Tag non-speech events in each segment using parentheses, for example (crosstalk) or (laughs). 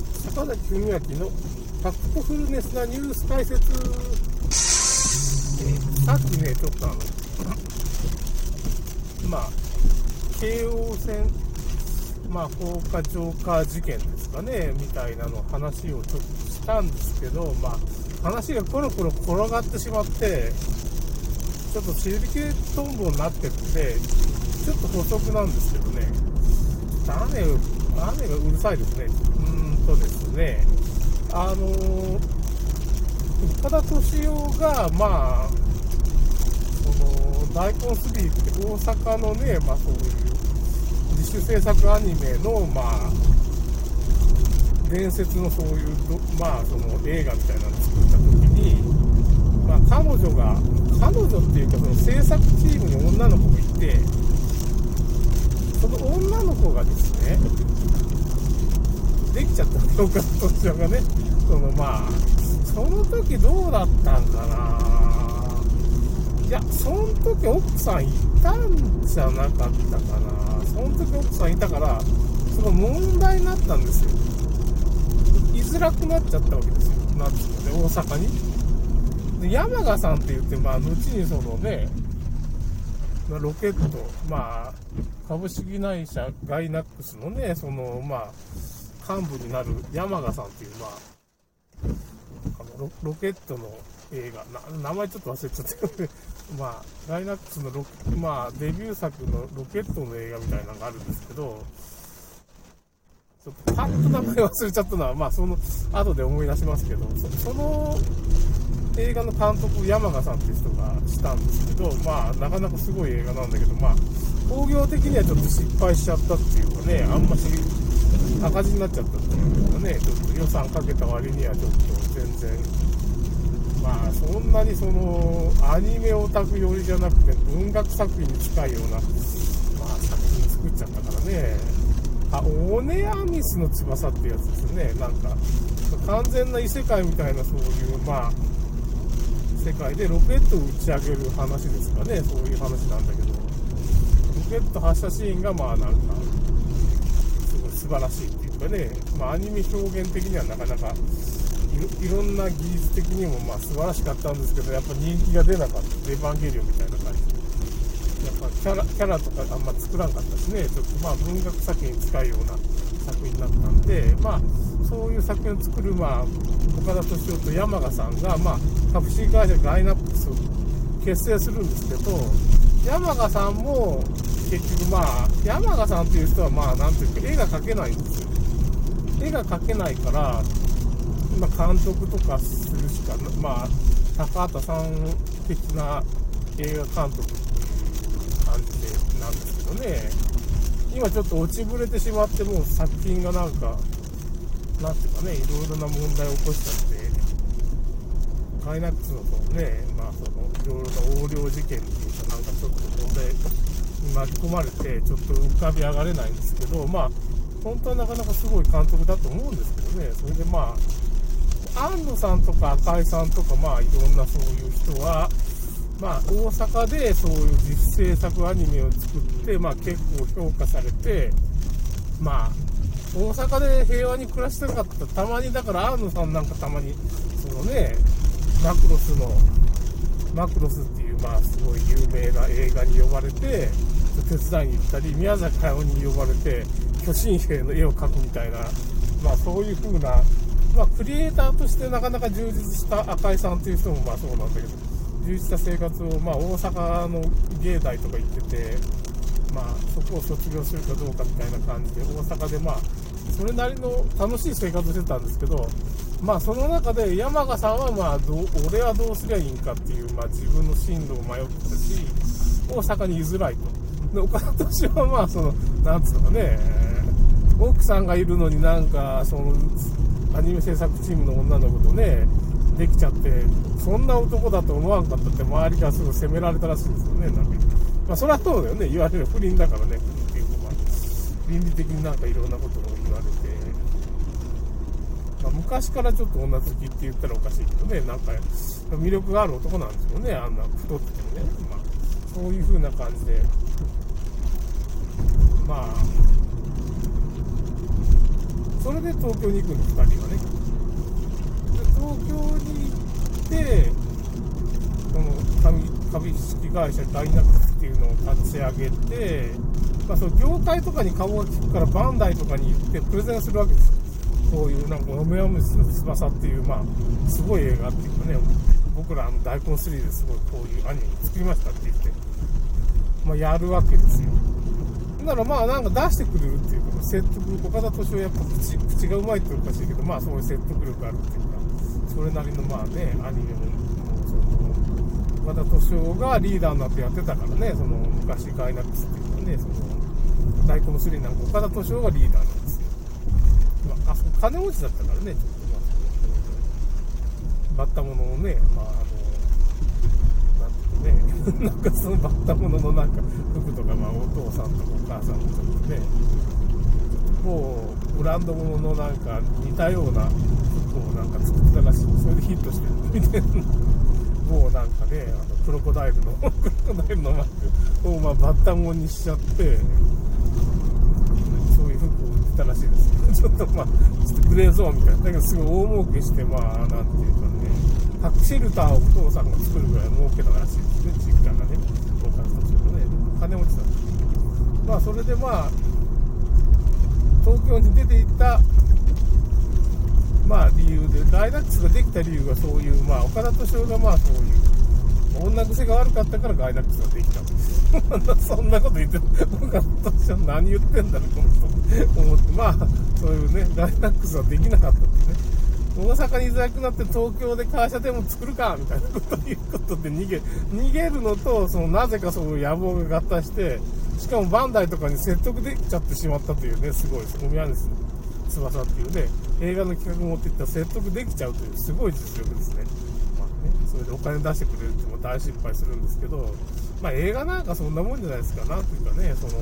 坂崎文明のファクトフルネスなニュース解説。えさっきね、ちょっとあの、まあ、京王線、まあ、放火浄化事件ですかね、みたいなの話をちょっとしたんですけど、まあ、話がコロコロ転がってしまって、ちょっとシリケトンボになってるんで、ちょっと補足なんですけどね、雨、雨がうるさいですね。うんとですね、あの、岡田敏夫が、まあ、その、大根スリーって大阪のね、まあそういう自主制作アニメの、まあ、伝説のそういうまあ、その映画みたいなのを作った時に、まあ、彼女が、彼女っていうか、その制作チームに女の子がいて、その女の子がですね、できちゃったの、岡田敏夫がね、そのまあ、その時どうだったんかないや、その時奥さんいたんじゃなかったかな。その時奥さんいたから、その問題になったんですよ。居づらくなっちゃったわけですよ。なんですかね、大阪に。で、山賀さんって言って、まあ、後にそのね、ロケット、まあ、株式会社ガイナックスのね、その、まあ、幹部になる山賀さんっていう、まあ、あのロケットの映画。名前ちょっと忘れちゃった (laughs) まあ、ガイナックスのロ、まあ、デビュー作のロケットの映画みたいなのがあるんですけど、ちょっとパッと名前忘れちゃったのは、まあ、その後で思い出しますけど、そその映画の監督、山賀さんっていう人がしたんですけど、まあ、なかなかすごい映画なんだけど、まあ、工業的にはちょっと失敗しちゃったっていうかね、あんまし赤字になっちゃったっていうかね、ちょっと予算かけた割にはちょっと全然、まあそんなにそのアニメオタク寄りじゃなくて文学作品に近いような、まあ、作品作っちゃったからね。あオネアミスの翼ってやつですね。なんか完全な異世界みたいなそういうまあ世界でロケットを打ち上げる話ですかね。そういう話なんだけど。ロケット発射シーンがまあなんか素晴らしいっていうかね、まあ、アニメ表現的にはなかなかいろんな技術的にもまあ素晴らしかったんですけど、やっぱ人気が出なかった、エヴァンゲリオンみたいな感じで、やっぱキャラキャラとかあんま作らんかったしね、ちょっとまあ文学作品に近いような作品になったんで、まあ、そういう作品を作る、まあ、岡田敏夫と山賀さんが、まあ、株式会社ガイナックスを結成するんですけど、山賀さんも結局まあ、山賀さんという人はまあ、なんていうか、絵が描けないんですよ。絵が描けないから、ま、監督とかするしか、まあ、高畑さん的な映画監督っていう感じでなんですけどね、今ちょっと落ちぶれてしまって、もう作品がなんか、なんていうかね、いろいろな問題を起こしちゃって、ガイナックスのそのね、まあ、そのいろいろな横領事件っていうか、なんかちょっと問題巻き込まれて、ちょっと浮かび上がれないんですけど、まあ、本当はなかなかすごい監督だと思うんですけどね、それでまあ、安野さんとか赤井さんとか、まあ、いろんなそういう人は、まあ、大阪でそういう実制作アニメを作って、まあ、結構評価されて、まあ、大阪で平和に暮らしたかった、たまに、だから安野さんなんかたまに、そのね、マクロスの、マクロスっていう、まあ、すごい有名な映画に呼ばれて、手伝いに行ったり、宮崎駿に呼ばれて、巨神兵の絵を描くみたいな、まあ、そういう風な、まあ、クリエイターとしてなかなか充実した赤井さんという人もまあそうなんだけど、充実した生活を、まあ、大阪の芸大とか行ってて、まあ、そこを卒業するかどうかみたいな感じで、大阪でまあ、それなりの楽しい生活をしてたんですけど、まあ、その中で山賀さんは、まあど、俺はどうすりゃいいんかっていう、まあ、自分の進路を迷ってたし、大阪に居づらいと。で、岡田敏夫は、まあ、その、なんつうのかね、奥さんがいるのになんか、その、アニメ制作チームの女の子とね、できちゃって、そんな男だと思わんかったって周りからすぐ責められたらしいですよね、なんか。まあ、それはそうだよね、言われる不倫だからね不倫、っていうか、まあ、倫理的になんかいろんなことを言われて、まあ、昔からちょっと女好きって言ったらおかしいけどね、なんか、魅力がある男なんですよね、あんな太っててね。まあ、そういう風な感じで、まあ、それで東京に行くんです、2人がね。で、東京に行って、この株式会社ダイナックスっていうのを立ち上げて、まあ、その業界とかに顔が利くからバンダイとかに行ってプレゼンするわけですよ。こういうなんか、オメオムシの翼っていう、まあ、すごい映画っていうかね、僕らあの大根3ですごいこういうアニメ作りましたって言って、まあ、やるわけですよ。だからまあなんか出してくれるっていうか、説得、岡田敏夫やっぱ口口がうまいっておかしいけど、まあそういう説得力あるっていうか、それなりのまあね、アニメも、岡田敏夫がリーダーになってやってたからね、その昔ガイナックスっていうかね、その、大根の3なんか岡田敏夫がリーダーなんですよ。まあ、あそこ金持ちだったからね、ちょっとまあ、バッタモノをね、まあ、なんかそのバッタもののなんか服とか、まあ、お父さんとかお母さんとかね、もうブランド物ののなんか似たような服をなんか作ったらしい、それでヒットしてるみたいな。もうなんかね、あのクロコダイルの、クロコダイルのマークをまあバッタモンにしちゃって、そういう服を売ってたらしいです。ちょっとまあ、ちょっとグレーゾーンみたいな。だけどすごい大儲けして、まあ、なんていうかね、核シェルターをお父さんが作るぐらい儲けたらしいですね、実家がね、お金持ちのね、金持ちだ。まあ、それでまあ、東京に出て行った、まあ、理由で、ダイダックスができた理由がそういう、まあ、岡田敏夫がまあ、そういう、女癖が悪かったからガイナックスができたんですそんなこと言って、岡田敏夫何言ってんだろ、この人。思って、まあ、そういうね、ガイナックスはできなかった。大阪に居づらくなって東京で会社でも作るかみたいなこということで逃げ逃げるのとそのなぜかその野望が合体してしかもバンダイとかに説得できちゃってしまったというねすごいです。宮です。翼っていうね映画の企画持っていったら説得できちゃうというすごい実力ですね,、まあね、それでお金出してくれるっても大失敗するんですけどまあ映画なんかそんなもんじゃないですかなんていうかねその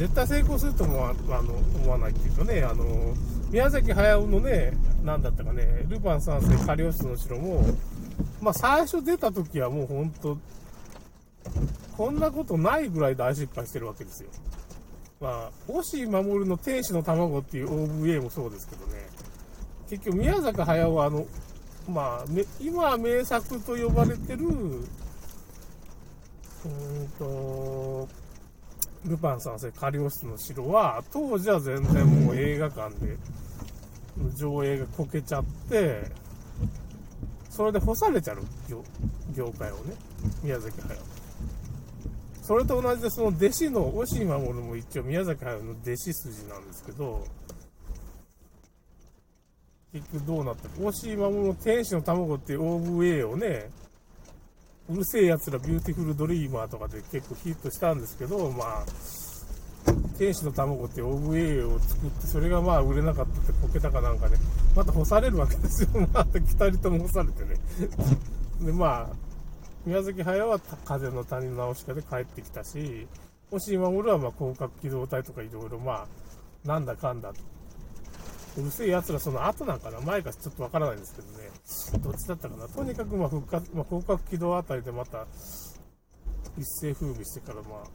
絶対成功すると思わあの思わないっていうかねあの宮崎駿のね、なんだったかね、ルパン三世カリオスの城も、まあ最初出た時はもうほんと、こんなことないぐらい大失敗してるわけですよ。まあ、星守の天使の卵っていう OVA もそうですけどね、結局宮崎駿はあの、まあ、今名作と呼ばれてる、うんと、ルパン三世カリオスの城は、当時は全然もう映画館で上映がこけちゃって、それで干されちゃう業業界をね、宮崎駿。それと同じで、その弟子の押井守も一応宮崎駿の弟子筋なんですけど、結局どうなったか。押井守の天使の卵っていう OVA をね、うる星やつらビューティフルドリーマーとかで結構ヒットしたんですけど、まあ、天使の卵って OVA を作って、それがまあ売れなかったってこけたかなんかで、また干されるわけですよ。また2人とも干されてね。(laughs) で、まあ、宮崎駿は風の谷のナウシカで帰ってきたし、押井守はまあ攻殻機動隊とかいろいろまあ、なんだかんだうる星やつらその後なんかな前かちょっとわからないんですけどね。どっちだったかな。とにかくまあ復活、まあ、広角機動あたりでまた一世風靡してからまあ、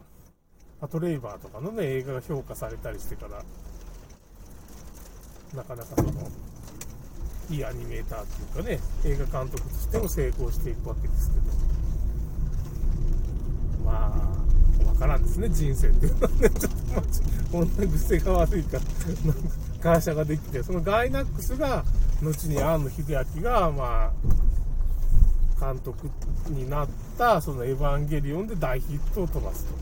パトレイバーとかのね、映画が評価されたりしてから、なかなかその、いいアニメーターっていうかね、映画監督としても成功していくわけですけど、まあ、わからんですね、人生っていうのはね、ちょっとまあ、こんな癖が悪いか、なんか会社ができて、そのガイナックスが、後に庵野秀明が、まあ、監督になった、そのエヴァンゲリオンで大ヒットを飛ばすと。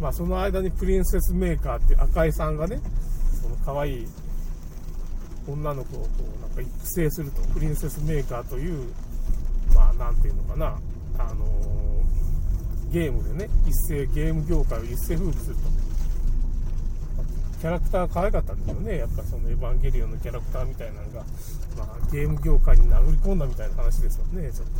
まあ、その間にプリンセスメーカーっていう赤井さんがね、その可愛い女の子をこうなんか育成すると、プリンセスメーカーという、まあ、なんていうのかな、あのー、ゲームでね、一斉、ゲーム業界を一斉風靡すると。キャラクター可愛かったんですよね。やっぱそのエヴァンゲリオンのキャラクターみたいなのが、まあ、ゲーム業界に殴り込んだみたいな話ですよね。ちょっと。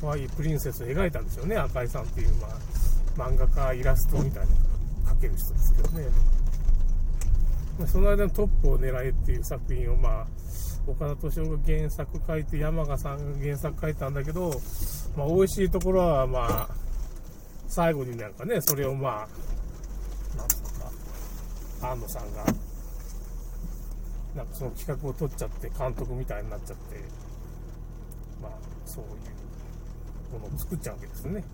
可愛いプリンセスを描いたんですよね。赤井さんっていう、まあ、漫画家、イラストみたいなのを描ける人ですけどね。まその間のトップを狙えっていう作品を、まあ、岡田敏夫が原作書いて、山賀さんが原作書いたんだけど、まあ、美味しいところは、まあ、最後になんかね、それをまあ、なんとか、安野さんがなんかその企画を取っちゃって監督みたいになっちゃってまあそういうものを作っちゃうわけですね。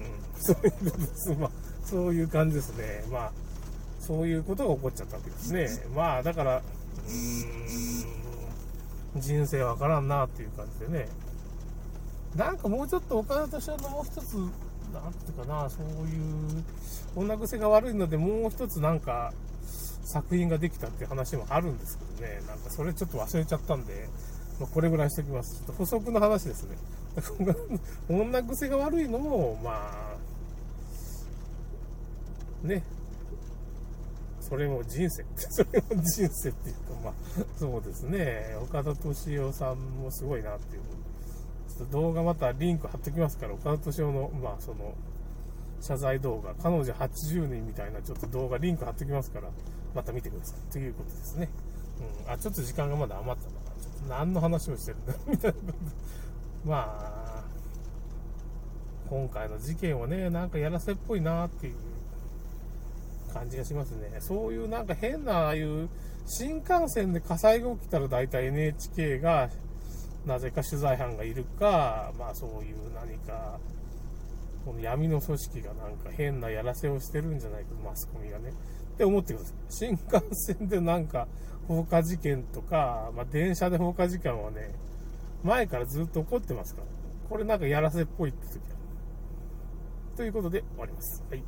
うん。そういう感じですね。まあそういうことが起こっちゃったわけですね。まあだからうん人生わからんなっていう感じでね。なんかもうちょっと岡田敏夫のもう一つなんていうかな、そういう女癖が悪いので、もう一つなんか作品ができたっていう話もあるんですけどね、なんかそれちょっと忘れちゃったんで、まあ、これぐらいしておきます。ちょっと補足の話ですね。(laughs) 女癖が悪いのも、まあ、ね、それも人生、(laughs) それも人生っていうか、まあ、そうですね、岡田敏夫さんもすごいなっていう。ちょっと動画またリンク貼っときますから、岡田敏夫の、まあ、その、謝罪動画、彼女80人みたいなちょっと動画リンク貼っときますから、また見てください。ということですね。うん。あ、ちょっと時間がまだ余ったな。ちょっと何の話をしてるんだみたいなこと。(laughs) まあ、今回の事件はね、なんかやらせっぽいなっていう感じがしますね。そういうなんか変な、ああいう新幹線で火災が起きたら大体 NHK がなぜか取材班がいるか、まあそういう何か、この闇の組織がなんか変なやらせをしてるんじゃないか、マスコミがね。って思ってください。新幹線でなんか放火事件とか、まあ電車で放火事件はね、前からずっと起こってますから、これなんかやらせっぽいって時は。ということで終わります。はい。